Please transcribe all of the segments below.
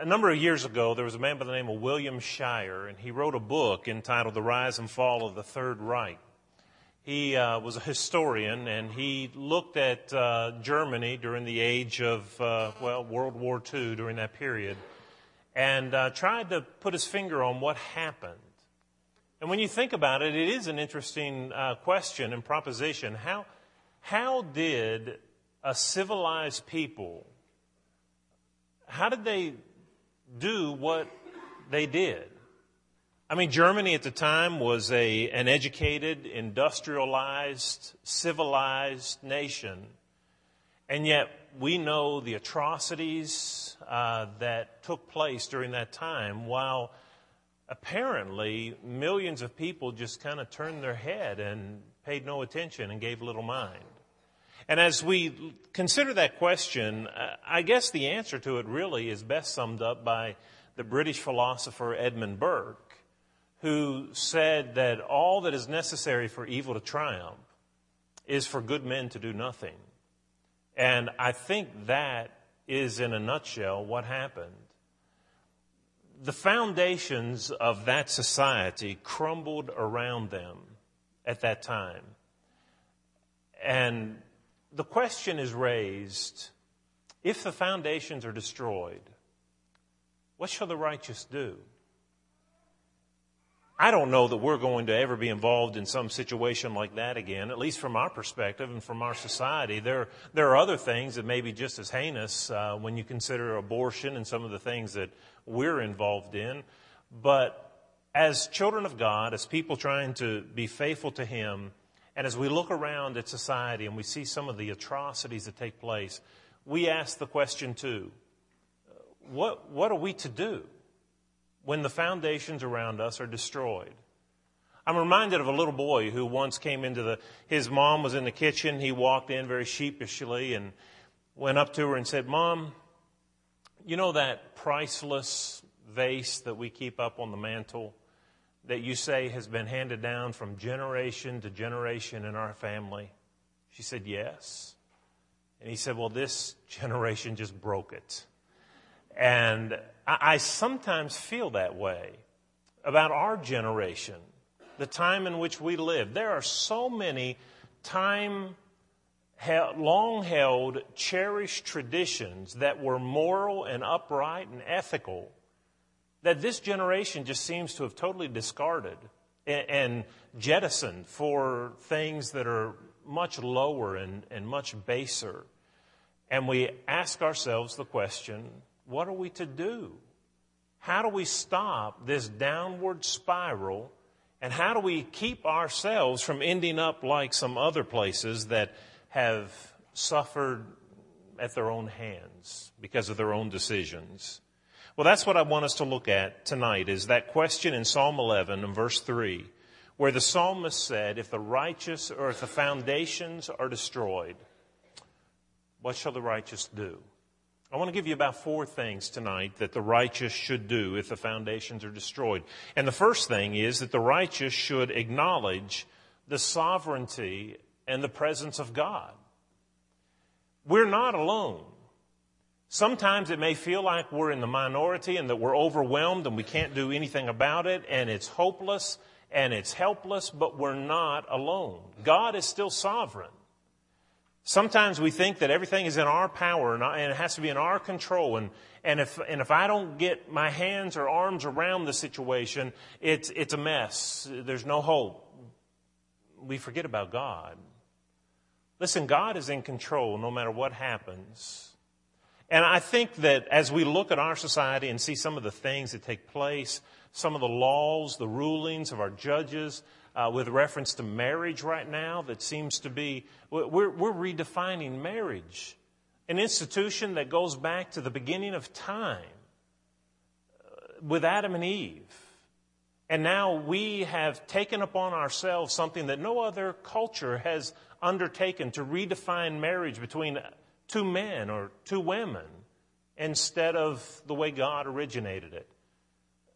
a number of years ago, there was a man by the name of William Shirer, and he wrote a book entitled The Rise and Fall of the Third Reich. He uh, was a historian, and he looked at uh, Germany during the age of, uh, well, World War II during that period, and uh, tried to put his finger on what happened. And when you think about it, it is an interesting uh, question and proposition. How, how did a civilized people, how did they do what they did? I mean, Germany at the time was a, an educated, industrialized, civilized nation. And yet, we know the atrocities uh, that took place during that time while apparently millions of people just kind of turned their head and paid no attention and gave little mind. And as we consider that question, uh, I guess the answer to it really is best summed up by the British philosopher Edmund Burke, who said that all that is necessary for evil to triumph is for good men to do nothing. And I think that is, in a nutshell, what happened the foundations of that society crumbled around them at that time. And the question is raised if the foundations are destroyed, what shall the righteous do? I don't know that we're going to ever be involved in some situation like that again, at least from our perspective and from our society. There, there are other things that may be just as heinous uh, when you consider abortion and some of the things that we're involved in. But as children of God, as people trying to be faithful to Him, and as we look around at society and we see some of the atrocities that take place, we ask the question too what, what are we to do? when the foundations around us are destroyed. I'm reminded of a little boy who once came into the, his mom was in the kitchen. He walked in very sheepishly and went up to her and said, Mom, you know that priceless vase that we keep up on the mantle that you say has been handed down from generation to generation in our family? She said, Yes. And he said, Well, this generation just broke it. And I, I sometimes feel that way about our generation, the time in which we live. There are so many time long held, cherished traditions that were moral and upright and ethical that this generation just seems to have totally discarded and, and jettisoned for things that are much lower and, and much baser. And we ask ourselves the question what are we to do? How do we stop this downward spiral? And how do we keep ourselves from ending up like some other places that have suffered at their own hands because of their own decisions? Well, that's what I want us to look at tonight is that question in Psalm 11 and verse 3 where the psalmist said, if the righteous or if the foundations are destroyed, what shall the righteous do? I want to give you about four things tonight that the righteous should do if the foundations are destroyed. And the first thing is that the righteous should acknowledge the sovereignty and the presence of God. We're not alone. Sometimes it may feel like we're in the minority and that we're overwhelmed and we can't do anything about it and it's hopeless and it's helpless, but we're not alone. God is still sovereign. Sometimes we think that everything is in our power and it has to be in our control. And, and, if, and if I don't get my hands or arms around the situation, it's, it's a mess. There's no hope. We forget about God. Listen, God is in control no matter what happens. And I think that as we look at our society and see some of the things that take place, some of the laws, the rulings of our judges, uh, with reference to marriage right now that seems to be, we're, we're redefining marriage. An institution that goes back to the beginning of time uh, with Adam and Eve. And now we have taken upon ourselves something that no other culture has undertaken to redefine marriage between two men or two women instead of the way God originated it.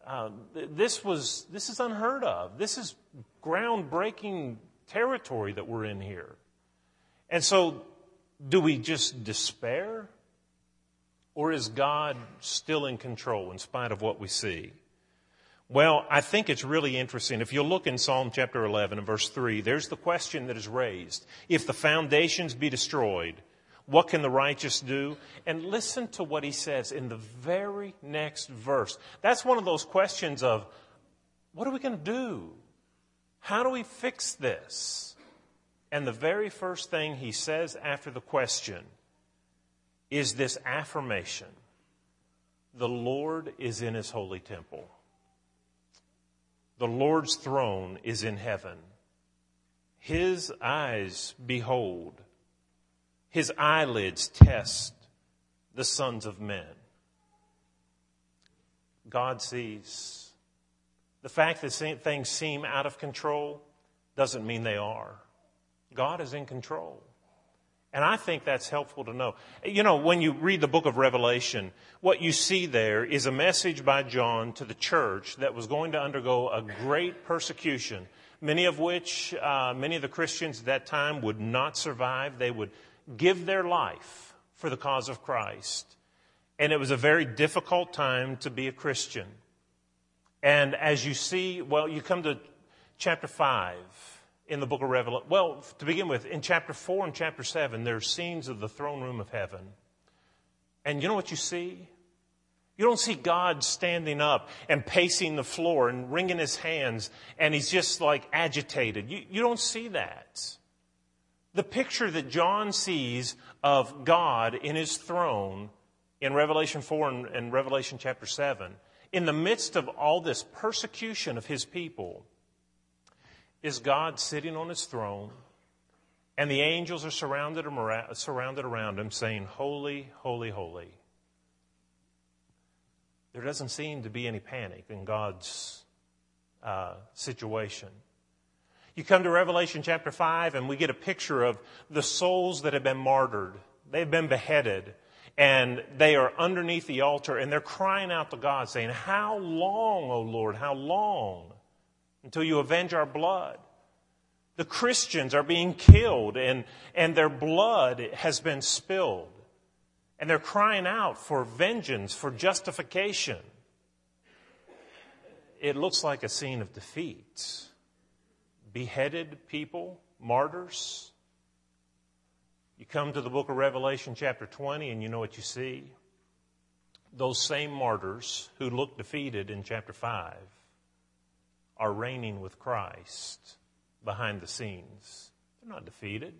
Uh, this was this is unheard of. This is groundbreaking territory that we're in here. And so, do we just despair? Or is God still in control in spite of what we see? Well, I think it's really interesting. If you look in Psalm chapter 11 and verse 3, there's the question that is raised. If the foundations be destroyed, what can the righteous do? And listen to what he says in the very next verse. That's one of those questions of, what are we going to do? How do we fix this? And the very first thing he says after the question is this affirmation The Lord is in his holy temple. The Lord's throne is in heaven. His eyes behold his eyelids test the sons of men. God sees. The fact that things seem out of control doesn't mean they are. God is in control. And I think that's helpful to know. You know, when you read the book of Revelation, what you see there is a message by John to the church that was going to undergo a great persecution, many of which, uh, many of the Christians at that time would not survive. They would give their life for the cause of Christ. And it was a very difficult time to be a Christian. And as you see, well, you come to chapter 5 in the book of Revelation. Well, to begin with, in chapter 4 and chapter 7, there are scenes of the throne room of heaven. And you know what you see? You don't see God standing up and pacing the floor and wringing his hands and he's just like agitated. You, you don't see that. The picture that John sees of God in his throne in Revelation 4 and, and Revelation chapter 7, in the midst of all this persecution of his people, is God sitting on his throne, and the angels are surrounded, surrounded around him, saying, Holy, holy, holy. There doesn't seem to be any panic in God's uh, situation. You come to Revelation chapter 5, and we get a picture of the souls that have been martyred. They've been beheaded, and they are underneath the altar, and they're crying out to God, saying, How long, O Lord, how long until you avenge our blood? The Christians are being killed, and, and their blood has been spilled. And they're crying out for vengeance, for justification. It looks like a scene of defeat beheaded people, martyrs. You come to the book of Revelation, chapter 20, and you know what you see. Those same martyrs who looked defeated in chapter 5 are reigning with Christ behind the scenes. They're not defeated.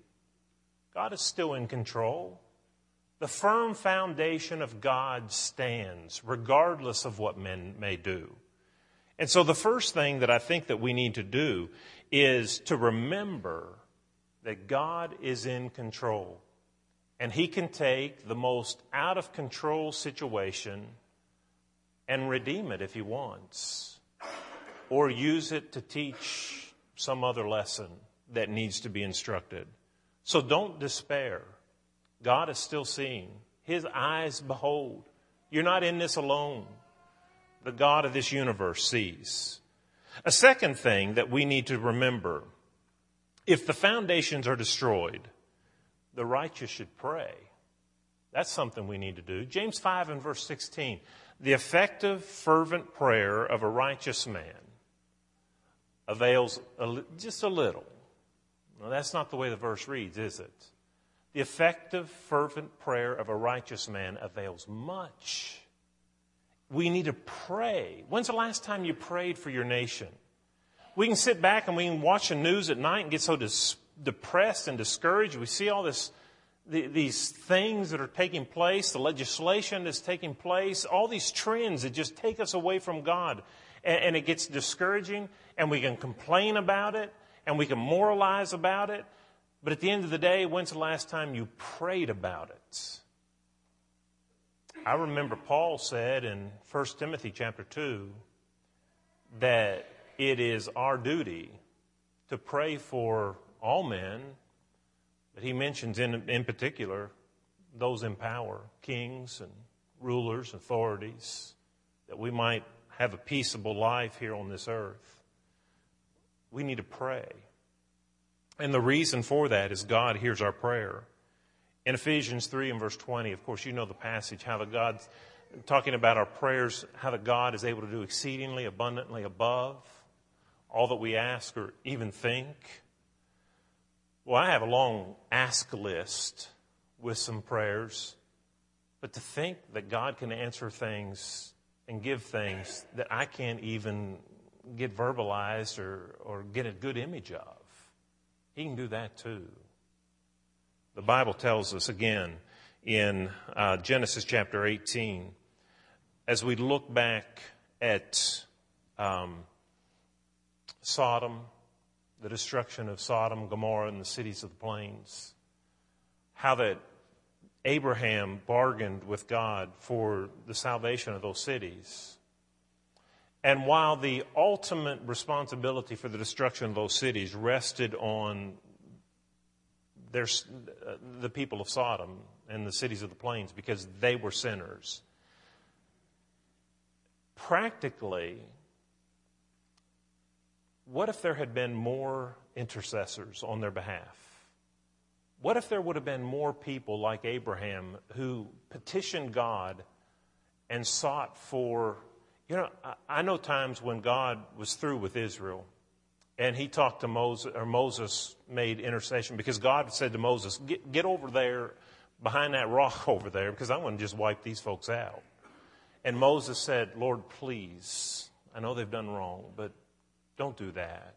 God is still in control. The firm foundation of God stands regardless of what men may do. And so the first thing that I think that we need to do is to remember that God is in control. And He can take the most out of control situation and redeem it if He wants, or use it to teach some other lesson that needs to be instructed. So don't despair. God is still seeing. His eyes behold. You're not in this alone. The God of this universe sees. A second thing that we need to remember if the foundations are destroyed, the righteous should pray. That's something we need to do. James 5 and verse 16. The effective, fervent prayer of a righteous man avails a, just a little. Well, that's not the way the verse reads, is it? The effective, fervent prayer of a righteous man avails much we need to pray. When's the last time you prayed for your nation? We can sit back and we can watch the news at night and get so dis- depressed and discouraged. We see all this, the, these things that are taking place, the legislation that's taking place, all these trends that just take us away from God. And, and it gets discouraging, and we can complain about it, and we can moralize about it. But at the end of the day, when's the last time you prayed about it? I remember Paul said in 1 Timothy chapter 2 that it is our duty to pray for all men, but he mentions in, in particular those in power, kings and rulers, authorities, that we might have a peaceable life here on this earth. We need to pray. And the reason for that is God hears our prayer. In Ephesians 3 and verse 20, of course, you know the passage, how the God, talking about our prayers, how the God is able to do exceedingly abundantly above all that we ask or even think. Well, I have a long ask list with some prayers, but to think that God can answer things and give things that I can't even get verbalized or, or get a good image of, He can do that too. The Bible tells us again in uh, Genesis chapter 18, as we look back at um, Sodom, the destruction of Sodom, Gomorrah, and the cities of the plains, how that Abraham bargained with God for the salvation of those cities. And while the ultimate responsibility for the destruction of those cities rested on there's the people of Sodom and the cities of the plains because they were sinners. Practically, what if there had been more intercessors on their behalf? What if there would have been more people like Abraham who petitioned God and sought for, you know, I know times when God was through with Israel and he talked to Moses, or Moses made intercession because God said to Moses, get, get over there behind that rock over there because I want to just wipe these folks out. And Moses said, Lord, please, I know they've done wrong, but don't do that.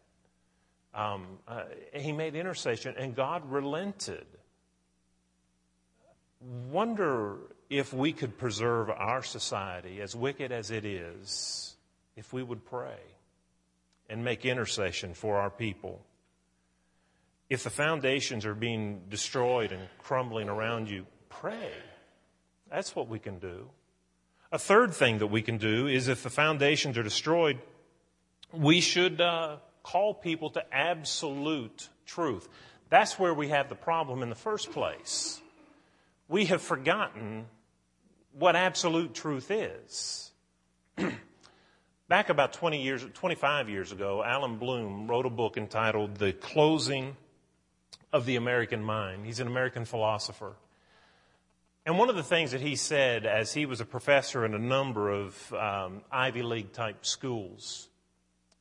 Um, uh, he made intercession and God relented. Wonder if we could preserve our society, as wicked as it is, if we would pray and make intercession for our people. If the foundations are being destroyed and crumbling around you, pray. That's what we can do. A third thing that we can do is if the foundations are destroyed, we should uh, call people to absolute truth. That's where we have the problem in the first place. We have forgotten what absolute truth is. Back about 20 years, 25 years ago, Allan Bloom wrote a book entitled The Closing of the American Mind. He's an American philosopher. And one of the things that he said as he was a professor in a number of um, Ivy League type schools,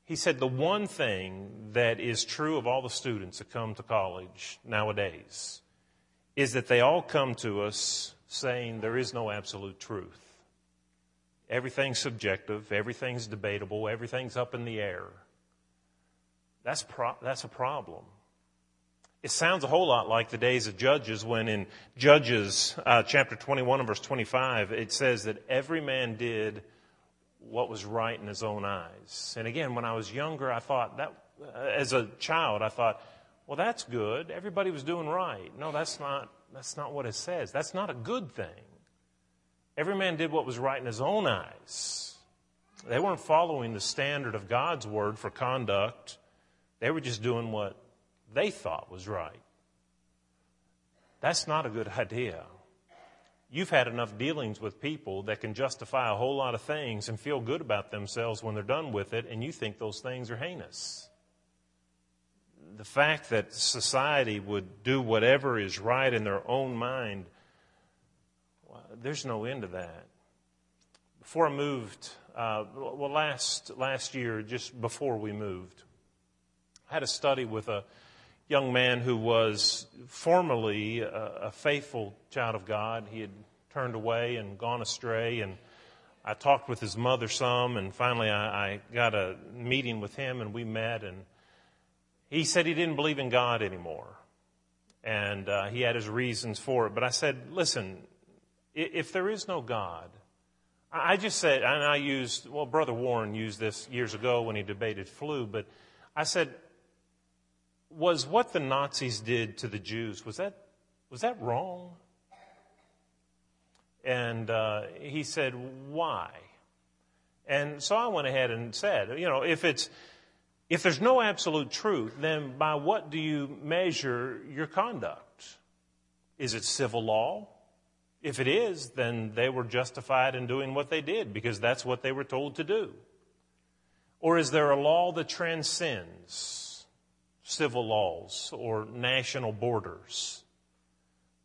he said the one thing that is true of all the students that come to college nowadays is that they all come to us saying there is no absolute truth. Everything's subjective, everything's debatable, everything's up in the air. That's, pro- that's a problem. It sounds a whole lot like the days of Judges when in Judges uh, chapter 21 and verse 25 it says that every man did what was right in his own eyes. And again, when I was younger, I thought that, uh, as a child, I thought, well, that's good. Everybody was doing right. No, that's not, that's not what it says. That's not a good thing. Every man did what was right in his own eyes. They weren't following the standard of God's word for conduct. They were just doing what they thought was right. That's not a good idea. You've had enough dealings with people that can justify a whole lot of things and feel good about themselves when they're done with it, and you think those things are heinous. The fact that society would do whatever is right in their own mind there's no end to that. Before I moved, uh, well, last, last year, just before we moved, I had a study with a young man who was formerly a, a faithful child of God. He had turned away and gone astray, and I talked with his mother some, and finally I, I got a meeting with him, and we met, and he said he didn't believe in God anymore. And uh, he had his reasons for it. But I said, listen, if there is no God, I just said, and I used, well, Brother Warren used this years ago when he debated Flew, but I said, was what the Nazis did to the Jews, was that, was that wrong? And uh, he said, why? And so I went ahead and said, you know, if it's, if there's no absolute truth, then by what do you measure your conduct? Is it civil law? If it is, then they were justified in doing what they did because that's what they were told to do. Or is there a law that transcends civil laws or national borders?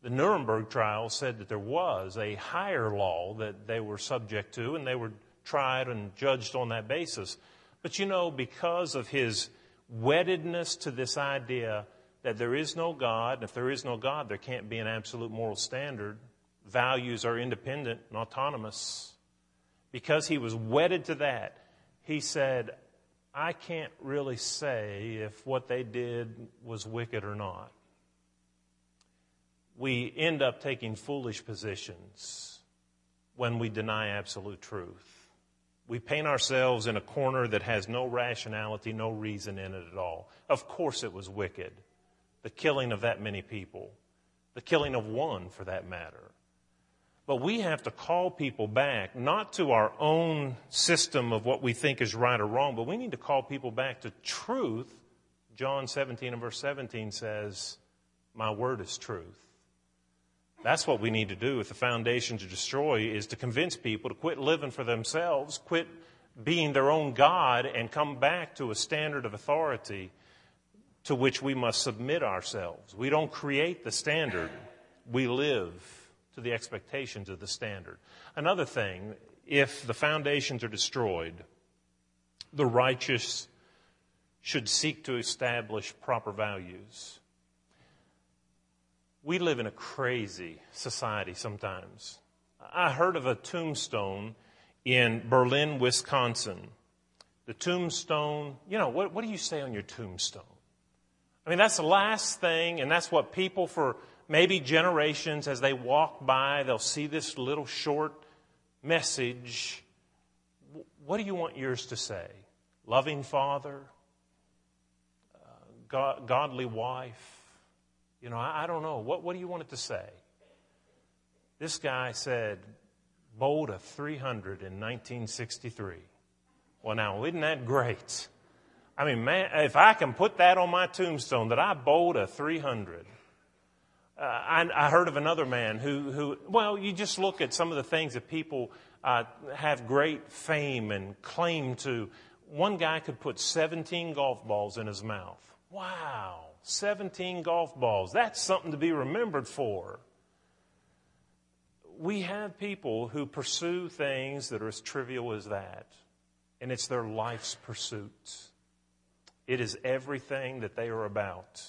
The Nuremberg trials said that there was a higher law that they were subject to, and they were tried and judged on that basis. But you know, because of his weddedness to this idea that there is no God, and if there is no God, there can't be an absolute moral standard, values are independent and autonomous. Because he was wedded to that, he said, I can't really say if what they did was wicked or not. We end up taking foolish positions when we deny absolute truth. We paint ourselves in a corner that has no rationality, no reason in it at all. Of course, it was wicked. The killing of that many people, the killing of one for that matter. But we have to call people back, not to our own system of what we think is right or wrong, but we need to call people back to truth. John 17 and verse 17 says, My word is truth. That's what we need to do if the foundation to destroy is to convince people to quit living for themselves, quit being their own God, and come back to a standard of authority to which we must submit ourselves. We don't create the standard, we live to the expectations of the standard. Another thing, if the foundations are destroyed, the righteous should seek to establish proper values. We live in a crazy society sometimes. I heard of a tombstone in Berlin, Wisconsin. The tombstone, you know, what, what do you say on your tombstone? I mean, that's the last thing, and that's what people for maybe generations, as they walk by, they'll see this little short message. What do you want yours to say? Loving father? Uh, godly wife? You know, I, I don't know. What, what do you want it to say? This guy said, bowled a 300 in 1963. Well, now, isn't that great? I mean, man, if I can put that on my tombstone that I bowled a 300. Uh, I, I, heard of another man who, who, well, you just look at some of the things that people uh, have great fame and claim to. One guy could put 17 golf balls in his mouth. Wow, 17 golf balls. That's something to be remembered for. We have people who pursue things that are as trivial as that, and it's their life's pursuit. It is everything that they are about.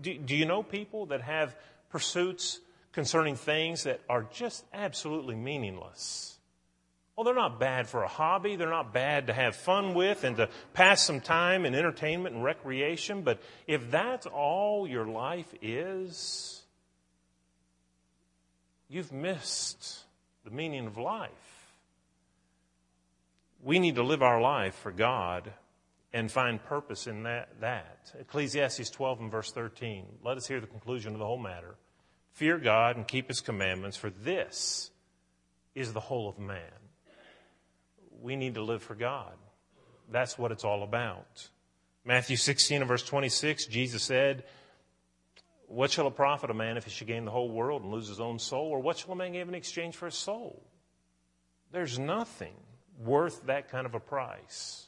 Do, do you know people that have pursuits concerning things that are just absolutely meaningless. Well, they're not bad for a hobby. They're not bad to have fun with and to pass some time in entertainment and recreation. But if that's all your life is, you've missed the meaning of life. We need to live our life for God and find purpose in that, that. Ecclesiastes 12 and verse 13. Let us hear the conclusion of the whole matter. Fear God and keep his commandments, for this is the whole of man. We need to live for God. That's what it's all about. Matthew 16 and verse 26, Jesus said, What shall it profit a man if he should gain the whole world and lose his own soul? Or what shall a man give in exchange for his soul? There's nothing worth that kind of a price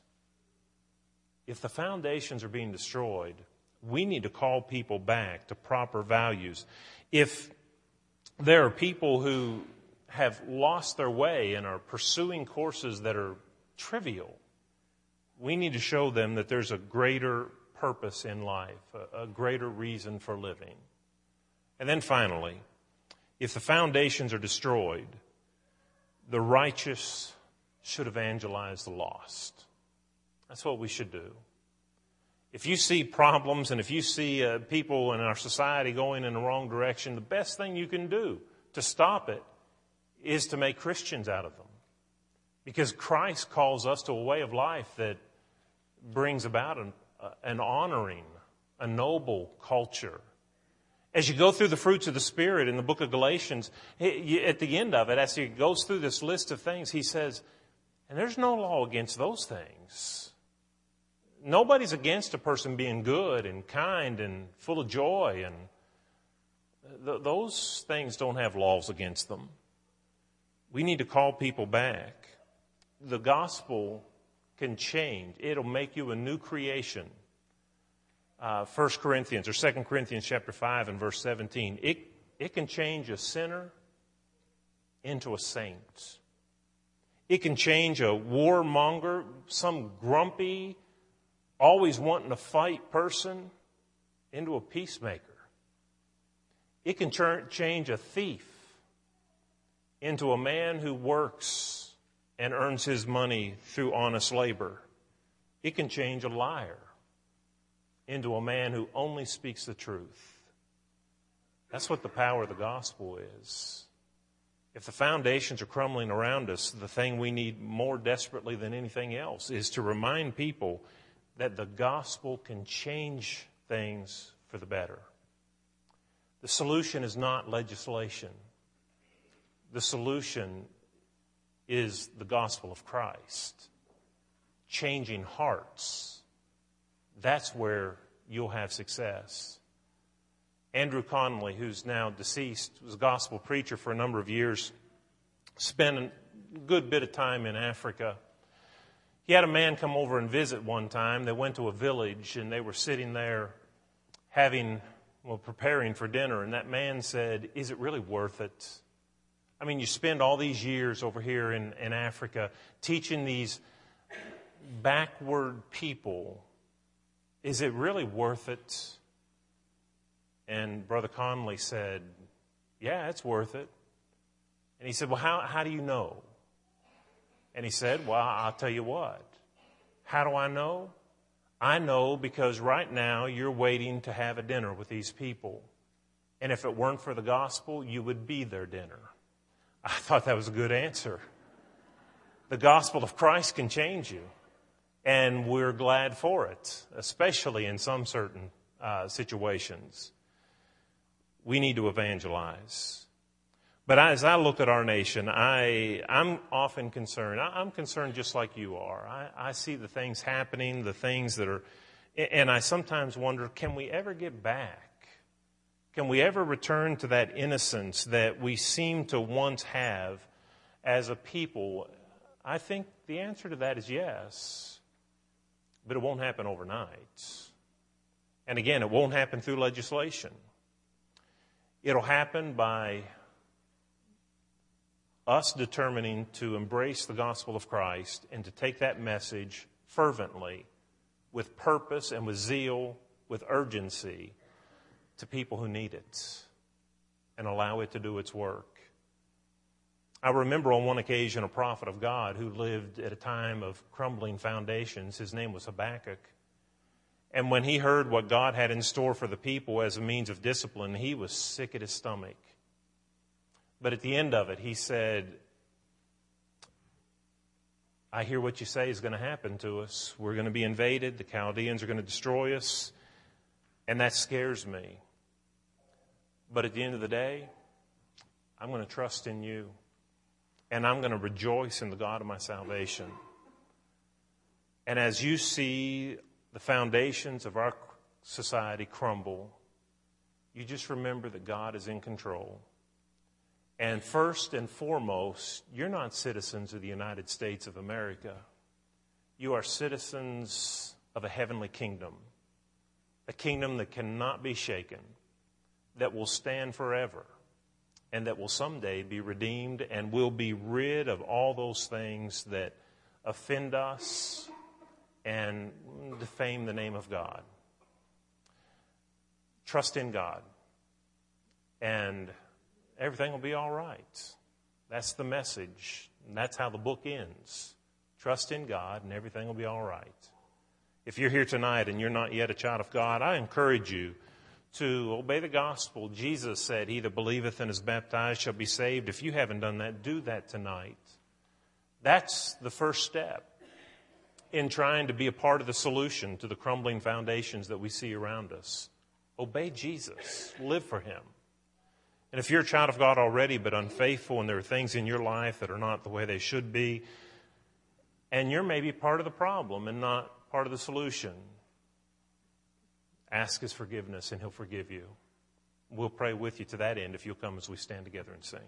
if the foundations are being destroyed, we need to call people back to proper values. If there are people who have lost their way and are pursuing courses that are trivial, we need to show them that there's a greater purpose in life, a, greater reason for living. And then finally, if the foundations are destroyed, the righteous should evangelize the lost. That's what we should do. If you see problems and if you see uh, people in our society going in the wrong direction, the best thing you can do to stop it is to make Christians out of them. Because Christ calls us to a way of life that brings about an, uh, an honoring, a noble culture. As you go through the fruits of the Spirit in the book of Galatians, at the end of it, as he goes through this list of things, he says, and there's no law against those things nobody's against a person being good and kind and full of joy, and th- those things don't have laws against them. We need to call people back. The gospel can change, it'll make you a new creation. Uh, 1 Corinthians or 2 Corinthians chapter 5 and verse 17. It it can change a sinner into a saint. It can change a warmonger, some grumpy, always wanting to fight person, into a peacemaker. It can change a thief into a man who works and earns his money through honest labor. It can change a liar into a man who only speaks the truth. That's what the power of the gospel is. If the foundations are crumbling around us, the thing we need more desperately than anything else is to remind people that the gospel can change things for the better. The solution is not legislation. The solution is the gospel of Christ. Changing hearts. That's where you'll have success. Andrew Connally, who's now deceased, was a gospel preacher for a number of years, spent a good bit of time in Africa. He had a man come over and visit one time. They went to a village and they were sitting there having, well, preparing for dinner. And that man said, Is it really worth it? I mean, you spend all these years over here in, in Africa teaching these backward people. Is it really worth it? And Brother Connally said, Yeah, it's worth it. And he said, Well, how, how do you know? And he said, Well, I'll tell you what. How do I know? I know because right now you're waiting to have a dinner with these people. And if it weren't for the gospel, you would be their dinner. I thought that was a good answer. The gospel of Christ can change you. And we're glad for it, especially in some certain uh, situations we need to evangelize. But as I look at our nation, I, I'm often concerned. I, am concerned just like you are. I, I see the things happening, the things that are, and I sometimes wonder can we ever get back? Can we ever return to that innocence that we seem to once have as a people? I think the answer to that is yes, but it won't happen overnight. And again, it won't happen through legislation. It'll happen by us determining to embrace the gospel of Christ and to take that message fervently, with purpose and with zeal, with urgency to people who need it and allow it to do its work. I remember on one occasion a prophet of God who lived at a time of crumbling foundations. His name was Habakkuk. And when he heard what God had in store for the people as a means of discipline, he was sick at his stomach. But at the end of it, he said, I hear what you say is going to happen to us. We're going to be invaded. The Chaldeans are going to destroy us. And that scares me. But at the end of the day, I'm going to trust in you. And I'm going to rejoice in the God of my salvation. And as you see the foundations of our society crumble, you just remember that God is in control. And first and foremost, you're not citizens of the United States of America. You are citizens of a heavenly kingdom, a kingdom that cannot be shaken, that will stand forever, and that will someday be redeemed and will be rid of all those things that offend us and defame the name of God. Trust in God, and everything will be all right. That's the message. And that's how the book ends. Trust in God, and everything will be all right. If you're here tonight and you're not yet a child of God, I encourage you to obey the gospel. Jesus said, He that believeth and is baptized shall be saved. If you haven't done that, do that tonight. That's the first step in trying to be a part of the solution to the crumbling foundations that we see around us. Obey Jesus, live for Him. And if you're a child of God already but unfaithful and there are things in your life that are not the way they should be, and you're maybe part of the problem and not part of the solution, ask His forgiveness and He'll forgive you. We'll pray with you to that end if you'll come as we stand together and sing.